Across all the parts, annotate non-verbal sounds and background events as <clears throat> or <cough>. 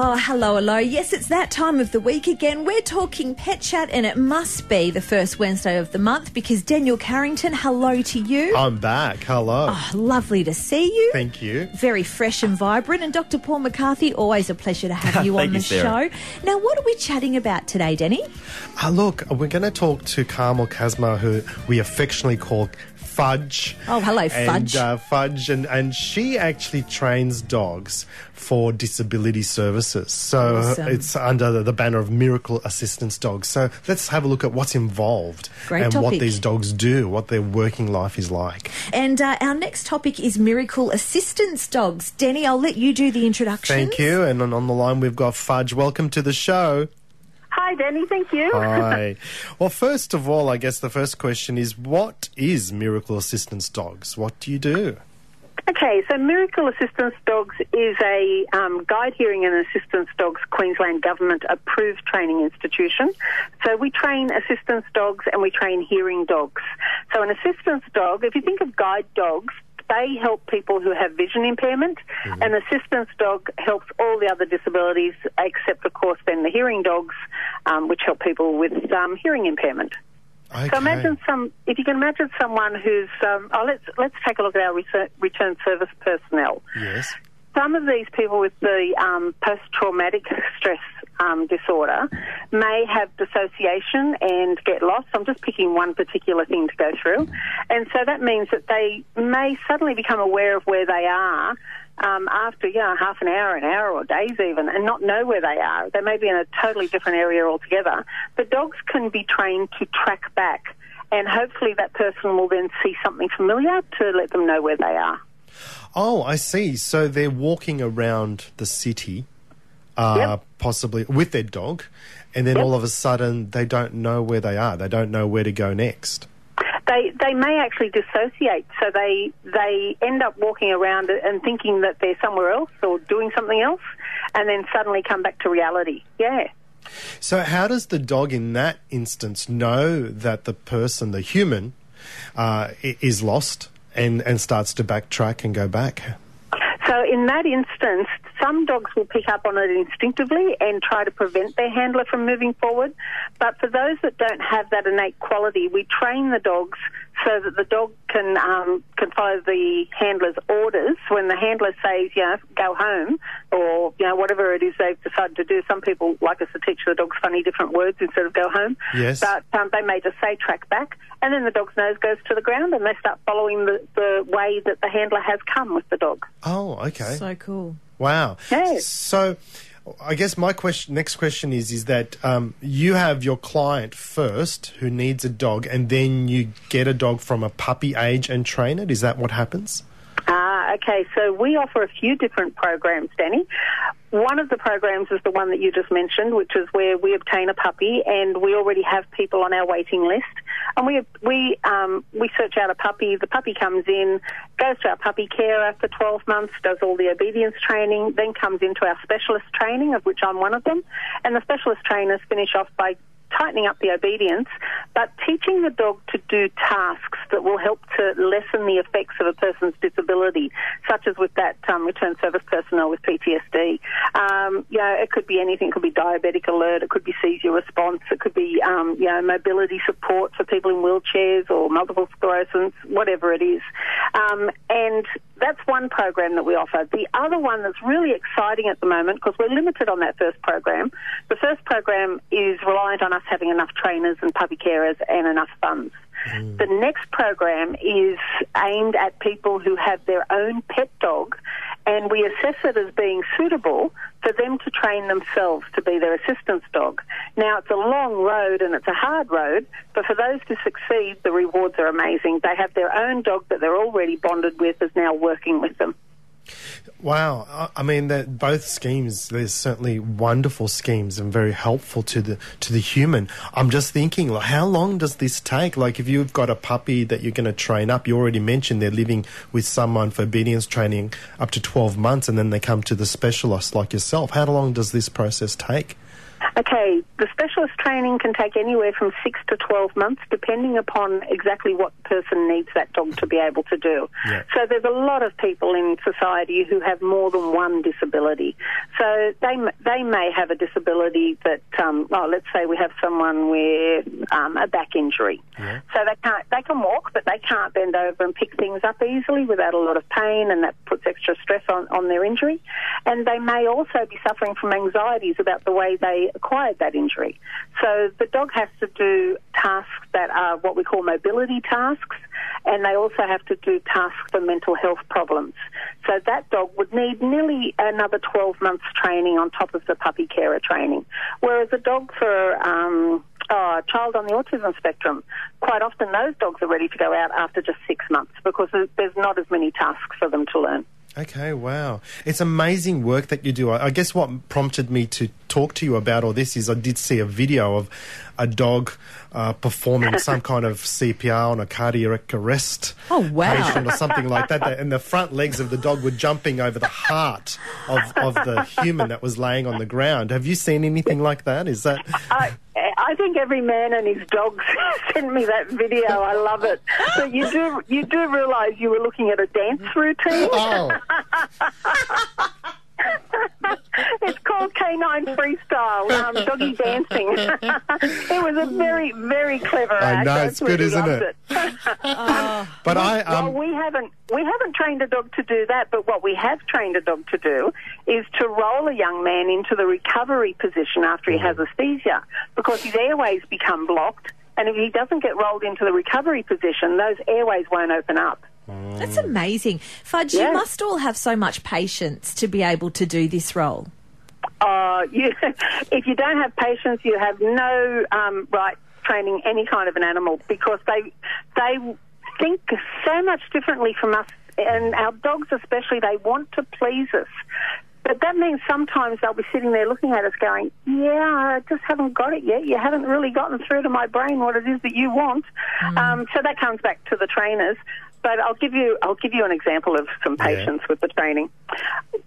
Oh, hello, hello. Yes, it's that time of the week again. We're talking pet chat, and it must be the first Wednesday of the month because Daniel Carrington, hello to you. I'm back. Hello. Oh, lovely to see you. Thank you. Very fresh and vibrant. And Dr. Paul McCarthy, always a pleasure to have <laughs> you on the you, show. Now, what are we chatting about today, Denny? Uh, look, we're going to talk to Carmel Kazma, who we affectionately call Fudge. Oh, hello, Fudge. And, uh, Fudge, and, and she actually trains dogs for disability services. So Awesome. it's under the, the banner of Miracle Assistance Dogs. So let's have a look at what's involved Great and what these dogs do, what their working life is like. And uh, our next topic is miracle assistance dogs. Denny, I'll let you do the introduction. Thank you. And on, on the line, we've got Fudge. Welcome to the show. Hi, Danny. Thank you. Hi. <laughs> well, first of all, I guess the first question is what is Miracle Assistance Dogs? What do you do? Okay, so Miracle Assistance Dogs is a um, guide hearing and assistance dogs Queensland government approved training institution. So we train assistance dogs and we train hearing dogs. So an assistance dog, if you think of guide dogs, they help people who have vision impairment. An assistance dog helps all the other disabilities, except of course then the hearing dogs, um, which help people with um, hearing impairment. Okay. So imagine some, if you can imagine someone who's, um, oh, let's let's take a look at our return service personnel. Yes. Some of these people with the um, post-traumatic stress um, disorder may have dissociation and get lost. I'm just picking one particular thing to go through, and so that means that they may suddenly become aware of where they are. Um, after you know, half an hour, an hour, or days even, and not know where they are. They may be in a totally different area altogether. But dogs can be trained to track back, and hopefully that person will then see something familiar to let them know where they are. Oh, I see. So they're walking around the city, uh, Yep. possibly with their dog, and then Yep. all of a sudden they don't know where they are. They don't know where to go next. they they may actually dissociate, so they they end up walking around and thinking that they're somewhere else or doing something else, and then suddenly come back to reality. Yeah. So, how does the dog in that instance know that the person, the human, uh, is lost and, and starts to backtrack and go back? So in that instance, some dogs will pick up on it instinctively and try to prevent their handler from moving forward. But for those that don't have that innate quality, we train the dogs so that the dog can um, can follow the handler's orders. When the handler says, you know, go home, or you know, whatever it is they've decided to do. Some people like us to teach the dogs funny different words instead of go home. Yes. But um, they may just say track back, and then the dog's nose goes to the ground, and they start following the, the way that the handler has come with the dog. Oh, okay. So cool. Wow. Yes. So, I guess my question, next question is, is that um, you have your client first who needs a dog, and then you get a dog from a puppy age and train it. Is that what happens? Okay. So we offer a few different programs, Danny. One of the programs is the one that you just mentioned, which is where we obtain a puppy, and we already have people on our waiting list. And we we um, we search out a puppy. The puppy comes in, goes to our puppy care after 12 months, does all the obedience training, then comes into our specialist training, of which I'm one of them. And the specialist trainers finish off by tightening up the obedience, but teaching the dog to do tasks that will help to lessen the effects of a person's disability, such as with that um, return service personnel with PTSD. Um, you know, it could be anything. It could be diabetic alert. It could be seizure response. It could be, um, you know, mobility support for people in wheelchairs or multiple sclerosis, whatever it is. Um, and that's one program that we offer. The other one that's really exciting at the moment, because we're limited on that first program, first program is reliant on us having enough trainers and puppy carers and enough funds. Mm. The next program is aimed at people who have their own pet dog, and we assess it as being suitable for them to train themselves to be their assistance dog. Now, it's a long road and it's a hard road, but for those to succeed, the rewards are amazing. They have their own dog that they're already bonded with, is now working with them. Wow, I- mean that both schemes. There's certainly wonderful schemes and very helpful to the to the human. I'm just thinking, how long does this take? Like, if you've got a puppy that you're going to train up, you already mentioned they're living with someone for obedience training up to 12 months, and then they come to the specialist like yourself. How long does this process take? Okay, the specialist training can take anywhere from six to 12 months, depending upon exactly what person needs that dog to be able to do. Yeah. So there's a lot of people in society who have more than one disability. So they, they may have a disability that, um, oh, let's say we have someone with um, a back injury. Yeah. So they can't, they can walk, but they can't bend over and pick things up easily without a lot of pain, and that puts extra stress on, on their injury. And they may also be suffering from anxieties about the way they acquired that injury. So the dog has to do tasks that are what we call mobility tasks, and they also have to do tasks for mental health problems. So that dog would need nearly another 12 months training on top of the puppy carer training. Whereas a dog for um, oh, a child on the autism spectrum, quite often those dogs are ready to go out after just six months because there's- there's not as many tasks for them to learn. Okay, wow. It's amazing work that you do. I, I guess what prompted me to talk to you about all this is I did see a video of a dog uh, performing <laughs> some kind of CPR on a cardiac arrest Oh, wow. patient or something like that. And the front legs of the dog were jumping over the heart of, of the human that was laying on the ground. Have you seen anything like that? Is that. I, I think every man and his dog <laughs> sent me that video. I love it. But you do you do realise you were looking at a dance routine. Oh, <laughs> <laughs> it's called Canine Freestyle, um, doggy dancing. <laughs> it was a very very clever I know, it's good, Absolutely isn't loved it? <laughs> but I. well, Um, we haven't we haven't trained a dog to do that, but what we have trained a dog to do is to roll a young man into the recovery position after he has anesthesia, because his airways become blocked, and if he doesn't get rolled into the recovery position, those airways won't open up. That's amazing. Fudge, you must all have so much patience to be able to do this role. Uh, <laughs> you, if you don't have patience, you have no um, right training any kind of an animal because they they think so much differently from us, and our dogs especially. They want to please us. But that means sometimes they'll be sitting there looking at us going, Yeah, I just haven't got it yet. You haven't really gotten through to my brain what it is that you want. Um, so that comes back to the trainers. But I'll give you I'll give you an example of some Yeah. patience with the training.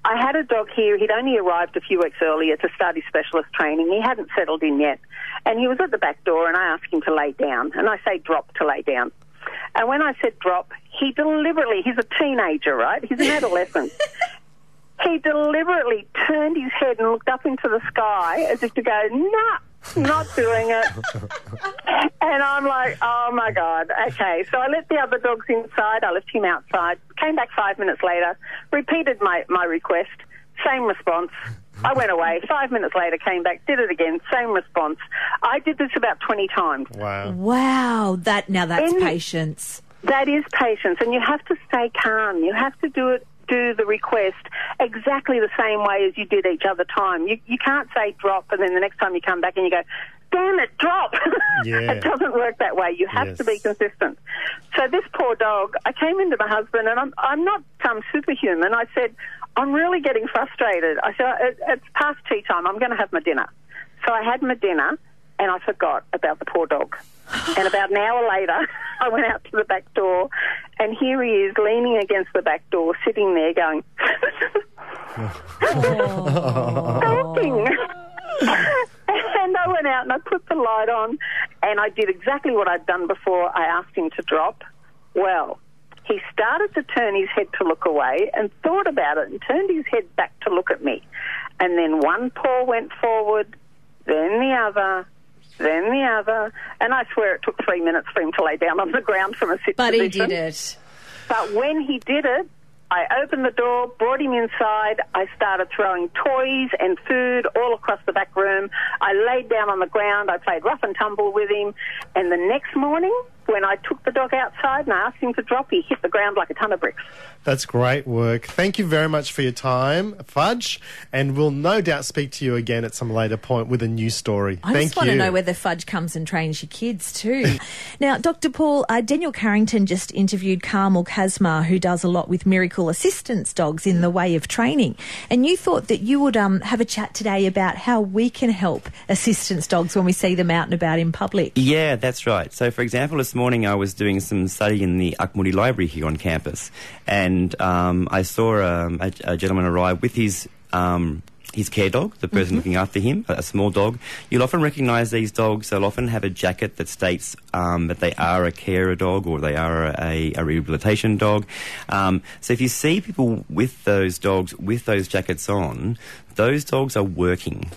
I had a dog here. He'd only arrived a few weeks earlier to start his specialist training. He hadn't settled in yet. And he was at the back door, and I asked him to lay down. And I say drop to lay down. And when I said drop, he deliberately, he's a teenager, right? He's an <laughs> adolescent. he deliberately turned his head and looked up into the sky as if to go, nah, <laughs> not doing it. <laughs> and I'm like, oh my God, okay. So I let the other dogs inside. I left him outside. Came back five minutes later, repeated my, my request, same response. I went away. Five minutes later, came back, did it again, same response. I did this about 20 times. wow. Wow, that now that's In- patience. That is patience, and you have to stay calm. You have to do it, do the request exactly the same way as you did each other time. You you can't say drop, and then the next time you come back and you go, damn it, drop. <laughs> Yeah. it doesn't work that way. You have to be consistent. So this poor dog, I came into my husband, and I'm I'm not some superhuman. I said, I'm really getting frustrated. I said, it, it's past tea time. I'm going to have my dinner. So I had my dinner, and I forgot about the poor dog. And about an hour later, <laughs> I went out to the back door, and here he is leaning against the back door, sitting there going, <laughs> talking. and I went out and I put the light on, and I did exactly what I'd done before. I asked him to drop. Well, he started to turn his head to look away and thought about it and turned his head back to look at me. And then one paw went forward, then the other, then the other, and I swear it took three minutes for him to lay down on the ground from a sit But he did it. But when he did it, I opened the door, brought him inside. I started throwing toys and food all across the back room. I laid down on the ground. I played rough and tumble with him. And the next morning, when I took the dog outside and I asked him to drop, he hit the ground like a ton of bricks. That's great work. Thank you very much for your time, Fudge. And we'll no doubt speak to you again at some later point with a new story. I Thank just want you. to know whether Fudge comes and trains your kids too. <laughs> now, Dr. Paul, uh, Daniel Carrington just interviewed Carmel Kazmar, who does a lot with miracle assistance dogs in the way of training. And you thought that you would um, have a chat today about how we can help assistance dogs when we see them out and about in public. Yeah, that's right. So, for example, this morning I was doing some study in the Auchmuty Library here on campus, and um, I saw um, a, a gentleman arrive with his um, his care dog, the person looking after him, a, a small dog. You'll often recognise these dogs. They'll often have a jacket that states um, that they are a carer dog or they are a, a rehabilitation dog. Um, so if you see people with those dogs with those jackets on, those dogs are working.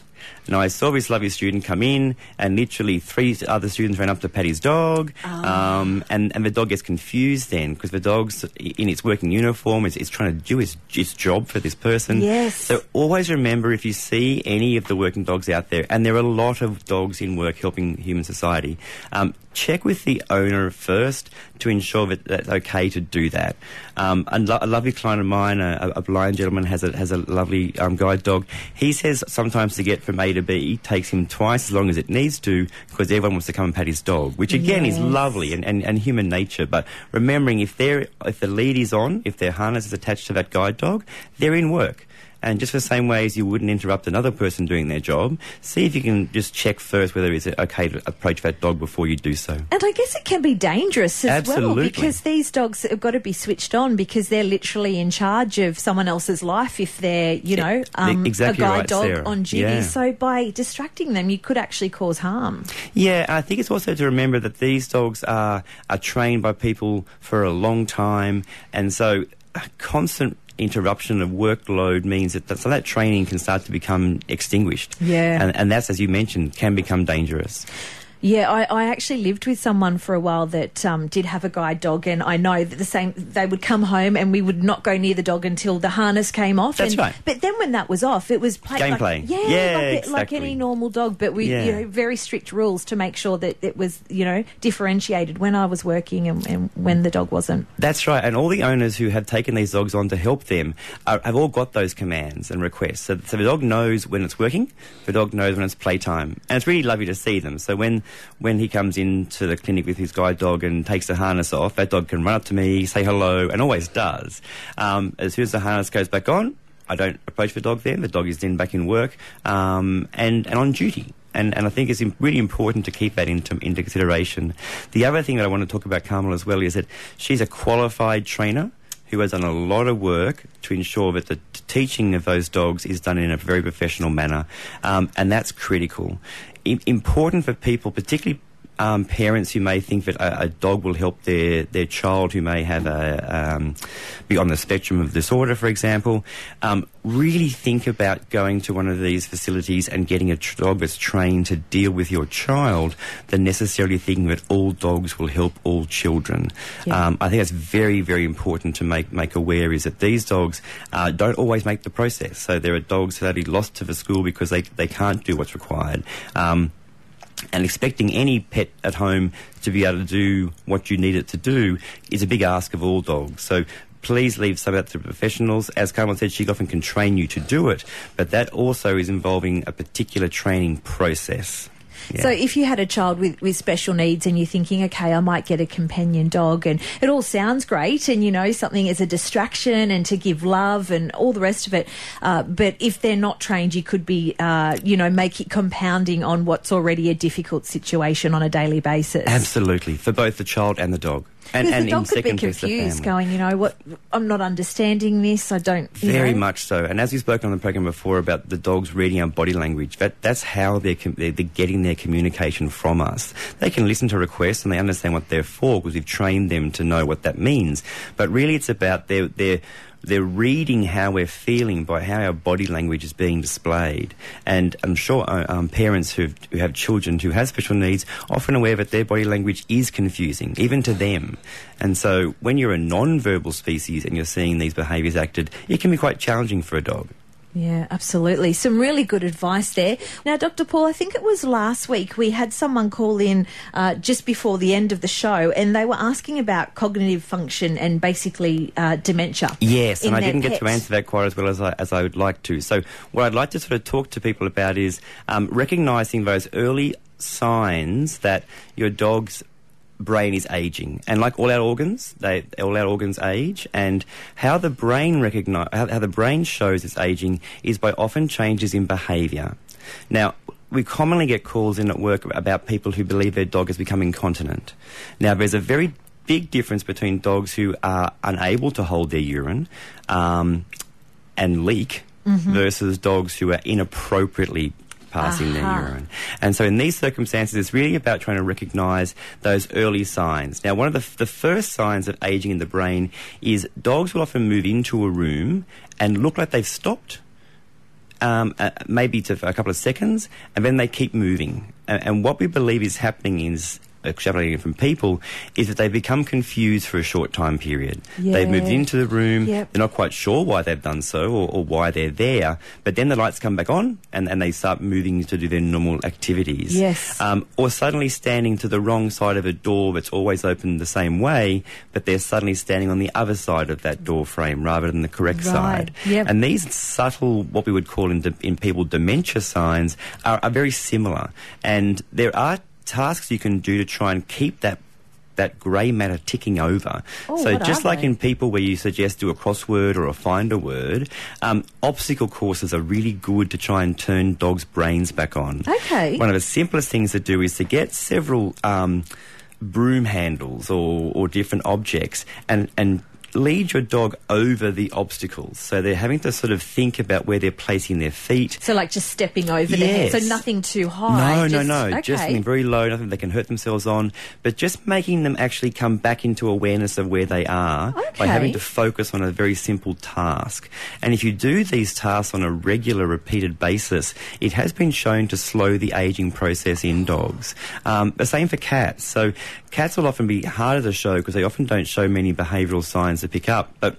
Now, I saw this lovely student come in, and literally three other students ran up to pet his dog, um, and, and the dog gets confused then because the dog's in its working uniform, is, is trying to do its, its job for this person. Yes. So always remember if you see any of the working dogs out there, and there are a lot of dogs in work helping human society, um, check with the owner first to ensure that that's okay to do that. Um, a, lo- a lovely client of mine, a, a blind gentleman, has a, has a lovely um, guide dog. He says sometimes to get from A to B takes him twice as long as it needs to because everyone wants to come and pat his dog, which again is lovely and, and, and human nature. But remembering if they're if the lead is on, if their harness is attached to that guide dog, they're in work. And just the same way as you wouldn't interrupt another person doing their job, see if you can just check first whether it's okay to approach that dog before you do so. And I guess it can be dangerous as Absolutely. well because these dogs have got to be switched on because they're literally in charge of someone else's life if they're, you know, um, exactly a guide right, dog Sarah. on duty. Yeah. So by distracting them, you could actually cause harm. Yeah, I think it's also to remember that these dogs are are trained by people for a long time, and so a constant interruption of workload means that so that training can start to become extinguished. Yeah. and, and that's as you mentioned can become dangerous. Yeah, I, I actually lived with someone for a while that um, did have a guide dog, and I know that the same. They would come home, and we would not go near the dog until the harness came off. That's and, right. But then when that was off, it was play, Gameplay. Like, yeah, Yeah, like, it- like any normal dog. But we, Yeah. you know, very strict rules to make sure that it was, you know, differentiated when I was working and, and when the dog wasn't. That's right, and all the owners who have taken these dogs on to help them are, have all got those commands and requests. So, so the dog knows when it's working, the dog knows when it's playtime, and it's really lovely to see them. So when when he comes into the clinic with his guide dog and takes the harness off, that dog can run up to me, say hello, and always does. Um, as soon as the harness goes back on, I don't approach the dog then. The dog is then back in work um, and, and on duty. And, and I think it's really important to keep that into, into consideration. The other thing that I want to talk about Carmel as well is that she's a qualified trainer who has done a lot of work to ensure that the teaching of those dogs is done in a very professional manner. Um, and that's critical. Important for people, particularly um, parents who may think that a, a dog will help their, their child who may have a um, be on the spectrum of disorder, for example, um, really think about going to one of these facilities and getting a dog that's trained to deal with your child than necessarily thinking that all dogs will help all children. Yeah. Um, I think that's very, very important to make make aware is that these dogs uh, don't always make the process. So there are dogs that are lost to the school because they they can't do what's required. And expecting any pet at home to be able to do what you need it to do is a big ask of all dogs. So please leave some of that to professionals. As Carmen said, she often can train you to do it, but that also is involving a particular training process. Yeah. So if you had a child with, with special needs and you're thinking, okay, I might get a companion dog and it all sounds great and, you know, something as a distraction and to give love and all the rest of it. Uh, but if they're not trained, you could be, uh, you know, make it compounding on what's already a difficult situation on a daily basis. Absolutely, for both the child and the dog. And, and the dog could be confused, going, you know, what, I'm not understanding this. I don't, Very know. much so. And as we've spoken on the program before about the dogs reading our body language, that, that's how they're, com- they're, they're getting their communication from us. They can listen to requests and they understand what they're for because we've trained them to know what that means. But really it's about their, their, they're reading how we're feeling by how our body language is being displayed. And I'm sure uh, um, parents who have children who have special needs often aware that their body language is confusing, even to them. And so when you're a non-verbal species and you're seeing these behaviours acted, it can be quite challenging for a dog. Yeah, absolutely. Some really good advice there. Now, Dr. Paul, I think it was last week we had someone call in uh, just before the end of the show and they were asking about cognitive function and basically uh, dementia. Yes, and I didn't get to answer that quite as well as I, as I would like to. So, what I'd like to sort of talk to people about is um, recognising those early signs that your dog's brain is aging, and like all our organs, they all our organs age, and how the brain recognize how, how the brain shows it's aging is by often changes in behaviour. Now. We commonly get calls in at work about people who believe their dog has become incontinent. Now, there's a very big difference between dogs who are unable to hold their urine um, and leak versus dogs who are inappropriately passing their urine. And so in these circumstances, it's really about trying to recognise those early signs. Now, one of the, the first signs of ageing in the brain is dogs will often move into a room and look like they've stopped um, uh, maybe to for a couple of seconds, and then they keep moving. And, and what we believe is happening is extrapolating from people is that they become confused for a short time period. They've moved into the room, Yep. they're not quite sure why they've done so or, or why they're there, but then the lights come back on and, and they start moving to do their normal activities. Yes. Um, or suddenly standing to the wrong side of a door that's always open the same way, but they're suddenly standing on the other side of that door frame rather than the correct Right. side. Yep. And these subtle, what we would call in, in people dementia signs, are, are very similar. And there are tasks you can do to try and keep that that grey matter ticking over. Oh, so just like they? in people where you suggest do a crossword or a find a word, um, obstacle courses are really good to try and turn dogs' brains back on. Okay. One of the simplest things to do is to get several um, broom handles or, or different objects and, and lead your dog over the obstacles. So they're having to sort of think about where they're placing their feet. So like just stepping over the head. So nothing too high. No, just, no, no. Okay. Just something very low, nothing they can hurt themselves on, but just making them actually come back into awareness of where they are by having to focus on a very simple task. And if you do these tasks on a regular, repeated basis, it has been shown to slow the aging process in dogs. Um, the same for cats. So cats will often be harder to show because they often don't show many behavioural signs to pick up, but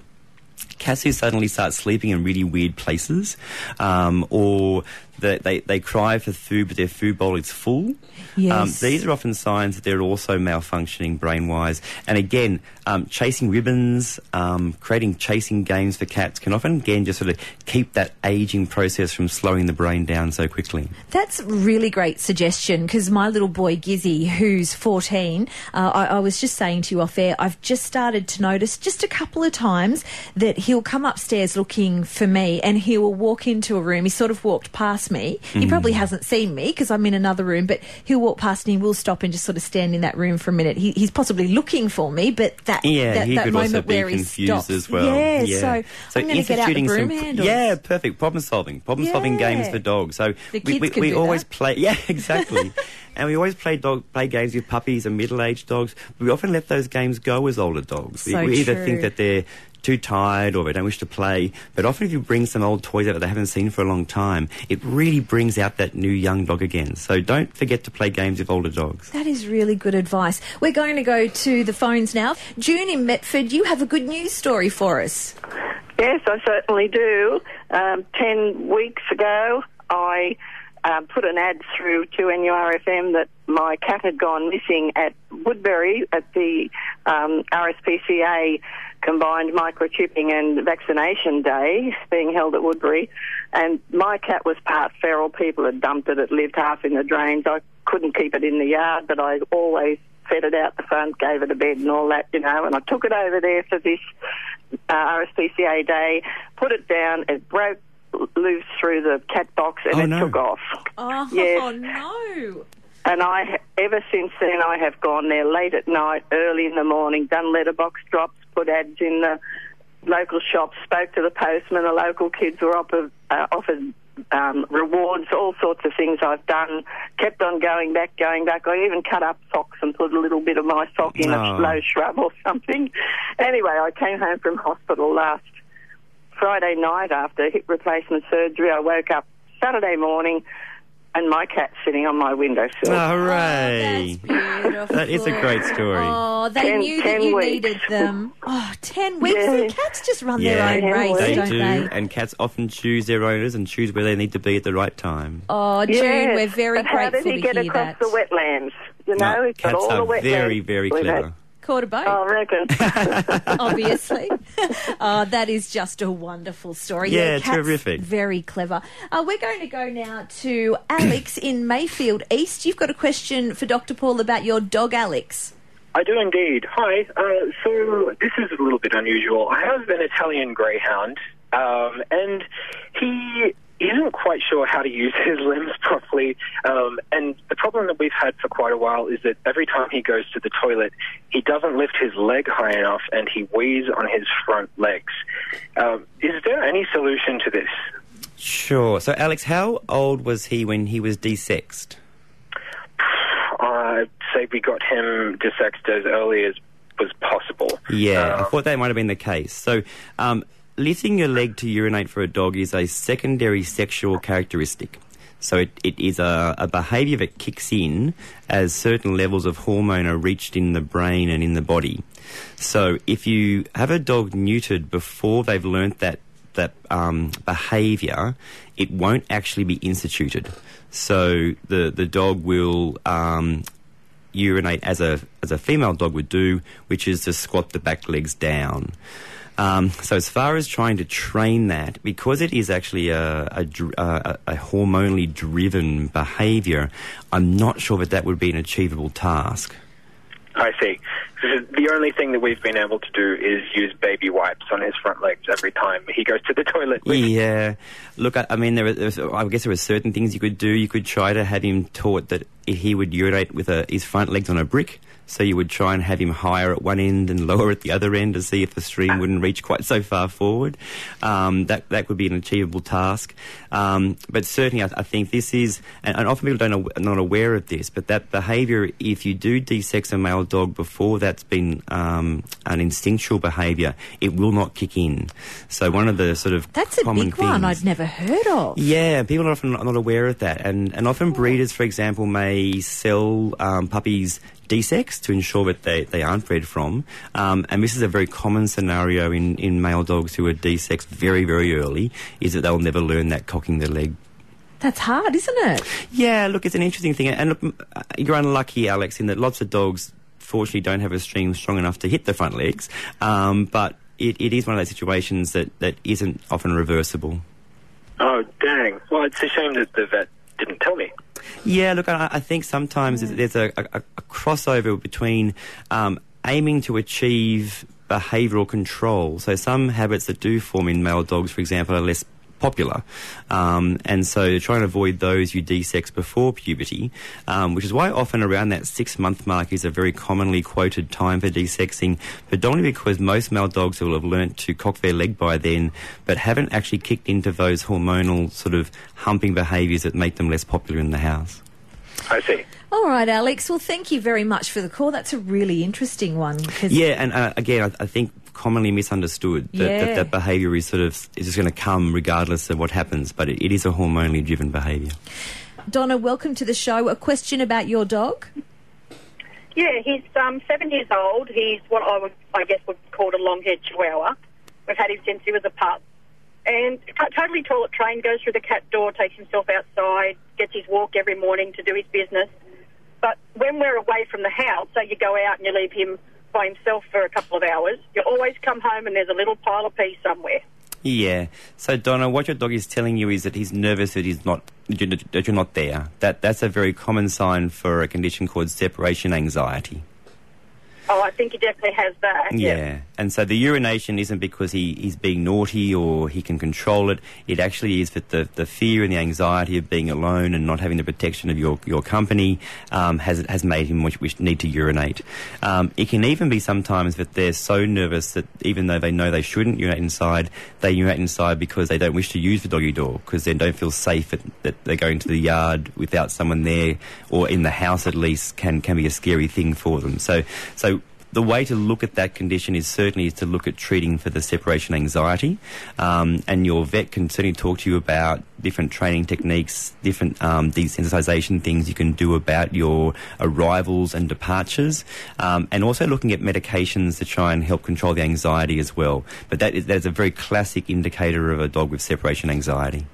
cats who suddenly start sleeping in really weird places, um, or that they, they cry for food but their food bowl is full. Yes. Um, these are often signs that they're also malfunctioning brain wise. And again, um, chasing ribbons, um, creating chasing games for cats can often again just sort of keep that aging process from slowing the brain down so quickly. That's really great suggestion because my little boy Gizzy, who's 14, uh, I, I was just saying to you off air, I've just started to notice just a couple of times that he'll come upstairs looking for me and he will walk into a room. He sort of walked past me. He probably Mm. hasn't seen me because I'm in another room, but he'll walk past and he will stop and just sort of stand in that room for a minute. He, he's possibly looking for me, but that, Yeah, that, he that could moment also be where he confused stops. as well. Yeah, so, I'm going to get out the broom some- handles. Yeah, perfect. Problem solving. Problem solving games for dogs. So The we, kids we, we always that. play. <laughs> Yeah, <laughs> exactly. and we always play dog play games with puppies and middle aged dogs. We often let those games go as older dogs. We- So we either true. think that they're too tired or they don't wish to play. But often if you bring some old toys out that they haven't seen for a long time, it really brings out that new young dog again. So don't forget to play games with older dogs. That is really good advice. We're going to go to the phones now. June in Metford, you have a good news story for us. Yes, I certainly do. Um, ten weeks ago, I um, put an ad through to NURFM that my cat had gone missing at Woodberry at the um, RSPCA combined microchipping and vaccination day being held at Woodberry. And my cat was part feral. People had dumped it. It lived half in the drains. I couldn't keep it in the yard, but I always fed it out the front, gave it a bed and all that, you know. And I took it over there for this uh, RSPCA day, put it down, it broke loose through the cat box and Oh, it no. took off. Oh, Yes. no. And I, ever since then, I have gone there late at night, early in the morning, done letterbox drops, put ads in the local shops, spoke to the postman, the local kids were offered, uh, offered um, rewards, all sorts of things I've done. Kept on going back, going back. I even cut up socks and put a little bit of my sock in Oh. a low shrub or something. Anyway, I came home from hospital last Friday night after hip replacement surgery. I woke up Saturday morning and my cat sitting on my windowsill. Oh, hooray! Oh, that's beautiful. That is a great story. Oh, they Ten- knew that you weeks. needed them. Oh, ten weeks. Yeah. The cats just run Yeah, their own Ten race, weeks. they don't do, they? and cats often choose their owners and choose where they need to be at the right time. Oh, June, Yes, we're very but how grateful did he to get across that. the wetlands? You know, No, he's got cats all are the wetlands. very, very We've clever. Caught a boat, I reckon. <laughs> obviously. oh, <laughs> that is just a wonderful story. Yeah, cats, terrific. Very clever. Uh, we're going to go now to Alex <clears throat> in Mayfield East. You've got a question for Dr. Paul about your dog, Alex. I do indeed. Hi. Uh, so this is a little bit unusual. I have an Italian Greyhound, um, and he isn't quite sure how to use <laughs> his limbs properly. Um, and the problem that we've had for quite a while is that every time he goes to the toilet, he doesn't lift his leg high enough, and he wheezes on his front legs. Um, is there any solution to this? Sure. So, Alex, how old was he when he was desexed? I'd say we got him desexed as early as was possible. Yeah, I Um, thought that might have been the case. So, lifting your leg to urinate for a dog is a secondary sexual characteristic. So it, it is a, a behaviour that kicks in as certain levels of hormone are reached in the brain and in the body. So if you have a dog neutered before they've learnt that that um, behaviour, it won't actually be instituted. So the the dog will um, urinate as a as a female dog would do, which is to squat the back legs down. Um, so as far as trying to train that, because it is actually a, a, a, a hormonally driven behaviour, I'm not sure that that would be an achievable task. I see. The only thing that we've been able to do is use baby wipes on his front legs every time he goes to the toilet. Yeah, look, I, I mean, there there's, I guess there are certain things you could do. You could try to have him taught that he would urinate with a, his front legs on a brick. So you would try and have him higher at one end and lower at the other end to see if the stream wouldn't reach quite so far forward. Um, that that would be an achievable task. Um, but certainly, I, I think this is, and, and often people don't are not aware of this, but that behaviour, if you do desex a male dog before that's been um, an instinctual behaviour, it will not kick in. So one of the sort of That's a big one I've never heard of. yeah, people are often not aware of that, and and often breeders, for example, may sell um, puppies desexed to ensure that they, they aren't bred from. Um, and this is a very common scenario in, in male dogs who are desexed very very early, is that they'll never learn that cocking the leg That's hard, isn't it? yeah, look, it's an interesting thing, and look, uh, you're unlucky, Alex, in that lots of dogs, fortunately, don't have a stream strong enough to hit the front legs. Um, but it, it is one of those situations that, that isn't often reversible. Oh, dang. Well, it's a shame that the vet didn't tell me. Yeah, look, I, I think sometimes there's- there's a, a, a crossover between um, aiming to achieve behavioural control. So some habits that do form in male dogs, for example, are less popular, um, and so try and avoid those you desex before puberty, um, which is why often around that six month mark is a very commonly quoted time for desexing, predominantly because most male dogs will have learnt to cock their leg by then, but haven't actually kicked into those hormonal sort of humping behaviours that make them less popular in the house. I see. All right, Alex. Well, thank you very much for the call. That's a really interesting one. 'cause- Yeah, and uh, again, I, I think commonly misunderstood that Yeah. that, that behaviour is sort of is just going to come regardless of what happens, but it, it is a hormonally driven behaviour. Donna, welcome to the show. A question about your dog? Yeah, he's um, seven years old. He's what I would, I guess, would call a long-haired Chihuahua. We've had him since he was a pup, and t- totally toilet trained. Goes through the cat door, takes himself outside, gets his walk every morning to do his business. But when we're away from the house, so you go out and you leave him by himself for a couple of hours, you always come home and there's a little pile of pee somewhere. Yeah. So Donna, what your dog is telling you is that he's nervous that he's not that you're- not there. That that's a very common sign for a condition called separation anxiety. Oh, I think he definitely has that. Yeah. And so the urination isn't because he, he's being naughty or he can control it. It actually is that the, the fear and the anxiety of being alone and not having the protection of your, your company um, has, has made him wish, wish, need to urinate. Um, it can even be sometimes that they're so nervous that even though they know they shouldn't urinate inside, they urinate inside because they don't wish to use the doggy door because they don't feel safe that, that they're going to the yard without someone there or in the house at least can, can be a scary thing for them. So, so the way to look at that condition is certainly is to look at treating for the separation anxiety, um, and your vet can certainly talk to you about different training techniques, different um, desensitization things you can do about your arrivals and departures, um, and also looking at medications to try and help control the anxiety as well. But that is, that is a very classic indicator of a dog with separation anxiety.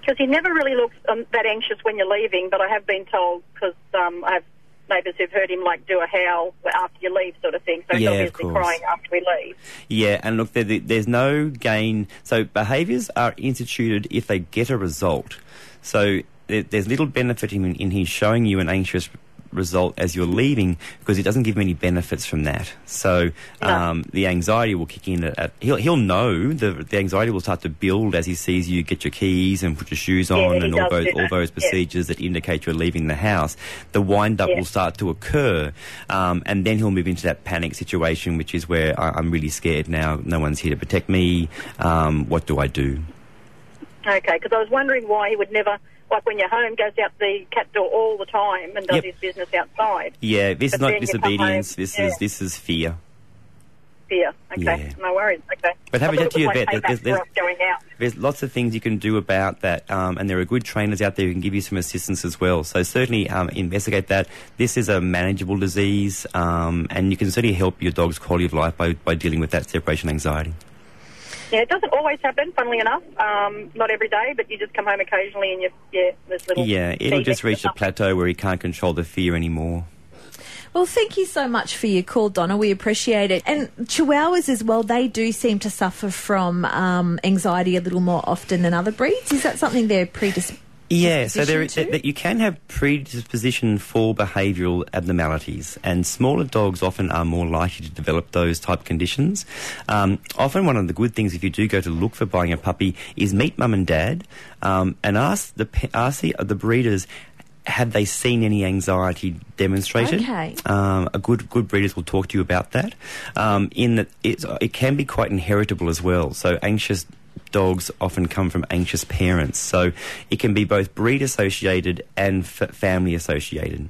Because he never really looks um, that anxious when you're leaving, but I have been told, because um, I have neighbours who've heard him like do a howl after you leave sort of thing, so he's Yeah, obviously crying after we leave. Yeah, and look, there, there's no gain. So behaviours are instituted if they get a result. So there's little benefit in, in his showing you an anxious result as you're leaving because it doesn't give him any benefits from that. So um, the anxiety will kick in. At, at, he'll he'll know the the anxiety will start to build as he sees you get your keys and put your shoes on Yeah, and all those all those yeah. procedures that indicate you're leaving the house. The wind up Yeah. will start to occur, um, and then he'll move into that panic situation, which is where I, I'm really scared now. No one's here to protect me. Um, what do I do? Okay, because I was wondering why he would never, like when you're home, goes out the cat door all the time and does Yep. his business outside. Yeah, this is not then you come disobedience. home- This yeah. is this is fear. Fear. Okay, Yeah. no worries. Okay. But have a chat to your vet. There's- there's- for us going out. There's lots of things you can do about that, um, and there are good trainers out there who can give you some assistance as well. So certainly um, investigate that. This is a manageable disease, um, and you can certainly help your dog's quality of life by, by dealing with that separation anxiety. Yeah, it doesn't always happen, funnily enough. Um, not every day, but you just come home occasionally and you, yeah, there's little. Yeah, it'll just reach a plateau where he can't control the fear anymore. Well, thank you so much for your call, Donna. We appreciate it. And Chihuahuas as well, they do seem to suffer from um, anxiety a little more often than other breeds. Is that something they're predisposed Yeah, so there, disposition to? that you can have predisposition for behavioural abnormalities, and smaller dogs often are more likely to develop those type conditions. Um, often, one of the good things if you do go to look for buying a puppy is meet mum and dad um, and ask the ask the, the breeders. Have they seen any anxiety demonstrated? Okay. Um, a good good breeders will talk to you about that. Um, in that it's, it can be quite inheritable as well. So anxious dogs often come from anxious parents. So it can be both breed associated and f- family associated.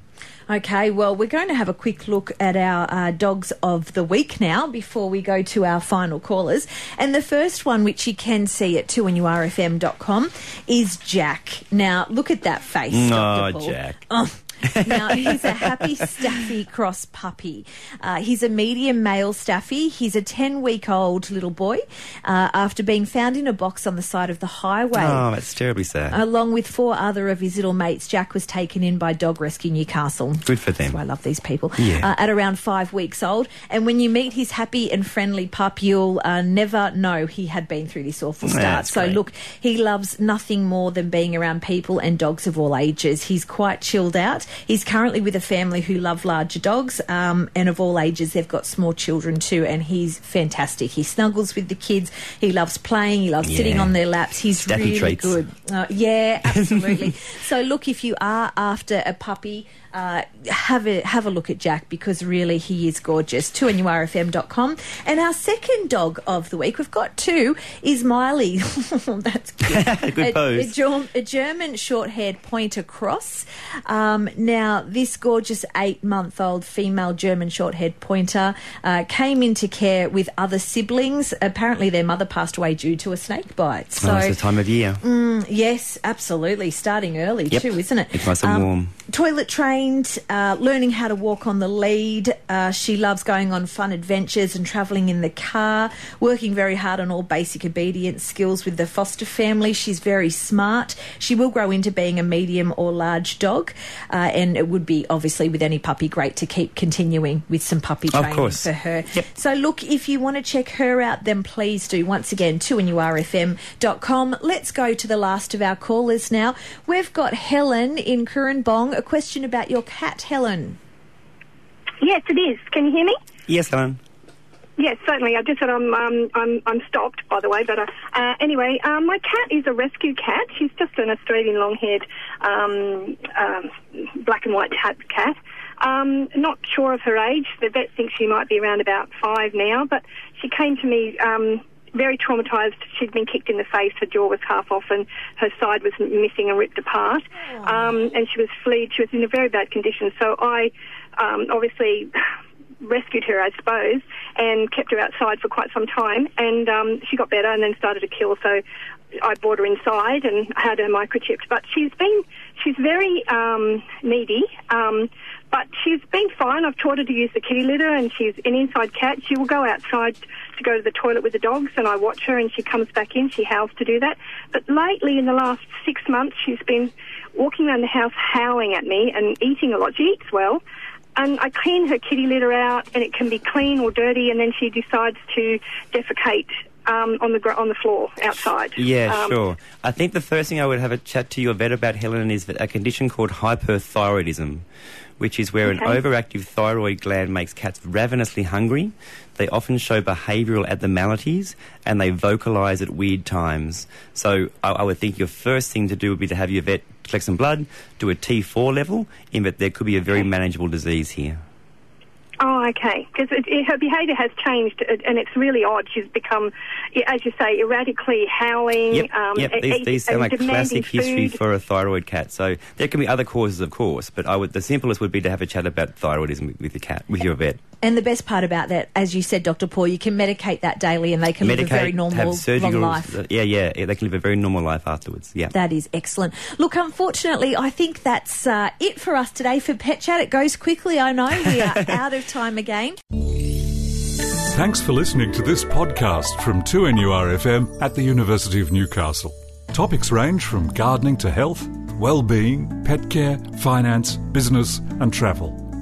Okay, well, we're going to have a quick look at our uh, dogs of the week now before we go to our final callers. And the first one, which you can see at 2nurfm.com, is Jack. Now, look at that face. Dr. Oh, Paul. Jack. Oh. <laughs> now, he's a happy staffy cross puppy. Uh, he's a medium male staffy. He's a 10 week old little boy uh, after being found in a box on the side of the highway. Oh, that's terribly sad. Along with four other of his little mates, Jack was taken in by Dog Rescue Newcastle. Good for them. I love these people. Yeah. Uh, at around five weeks old. And when you meet his happy and friendly pup, you'll uh, never know he had been through this awful start. So, great. look, he loves nothing more than being around people and dogs of all ages. He's quite chilled out. He's currently with a family who love larger dogs, um, and of all ages, they've got small children too, and he's fantastic. He snuggles with the kids. He loves playing. He loves sitting on their laps. He's Staffy really treats. good. Uh, yeah, absolutely. <laughs> so look, if you are after a puppy, uh, have a have a look at Jack because really he is gorgeous. To nurfm.com. And our second dog of the week, we've got two, is Miley. <laughs> That's cute. <laughs> Good a, pose. A, Germ- a German short-haired pointer cross. Um, now, this gorgeous eight-month-old female German short-haired pointer uh, came into care with other siblings. Apparently, their mother passed away due to a snake bite. So, oh, it's the time of year. yes, absolutely, starting early Yep. too, isn't it? It's nice and warm. Toilet trained, uh, learning how to walk on the lead. Uh, she loves going on fun adventures and travelling in the car, working very hard on all basic obedience skills with the foster family. She's very smart. She will grow into being a medium or large dog, uh, and it would be obviously with any puppy great to keep continuing with some puppy training for her. Yep. So look, if you want to check her out, then please do. Once again, 2nurfm.com. Let's go to the last of our callers now. We've got Helen in Cooranbong. A question about your cat, Helen. Yes, it is. Can you hear me? Yes, Helen. Yes, certainly. I just said I'm um, I'm I'm stopped, by the way. But uh, uh, anyway, um, my cat is a rescue cat. She's just an Australian long-haired, um, um, black and white hat cat. Um, not sure of her age. The vet thinks she might be around about five now. But she came to me um, very traumatised. She'd been kicked in the face. Her jaw was half off, and her side was missing and ripped apart. Um, and she was fleed. She was in a very bad condition. So I um, obviously <sighs> rescued her, I suppose, and kept her outside for quite some time. And um, she got better and then started to kill. So I brought her inside and had her microchipped. But she's been, she's very um, needy. Um, but she's been fine. I've taught her to use the kitty litter, and she's an inside cat. She will go outside to go to the toilet with the dogs, and I watch her, and she comes back in. She howls to do that. But lately, in the last six months, she's been walking around the house howling at me and eating a lot. She eats well, and I clean her kitty litter out, and it can be clean or dirty, and then she decides to defecate um, on the gr- on the floor outside. Yeah, Um, sure. I think the first thing I would have a chat to your vet about, Helen, is that a condition called hyperthyroidism, which is where an overactive thyroid gland makes cats ravenously hungry. They often show behavioural abnormalities and they vocalise at weird times. So I, I would think your first thing to do would be to have your vet collect some blood, do a T4 level, in that there could be a very manageable disease here. Oh, Okay, because her behaviour has changed, uh, and it's really odd. She's become, as you say, erratically howling. Yep, um, yep. These, these sound like classic history for a thyroid cat. So there can be other causes, of course, but I would the simplest would be to have a chat about thyroidism with, with your cat, with your vet. And the best part about that, as you said, Dr. Paul, you can medicate that daily and they can live a very normal, have long surgical, life. Yeah, yeah, yeah, they can live a very normal life afterwards. Yeah. That is excellent. Look, unfortunately, I think that's uh, it for us today for Pet Chat. It goes quickly, I know. We are <laughs> out of time again. Thanks for listening to this podcast from 2NURFM at the University of Newcastle. Topics range from gardening to health, well-being, pet care, finance, business and travel.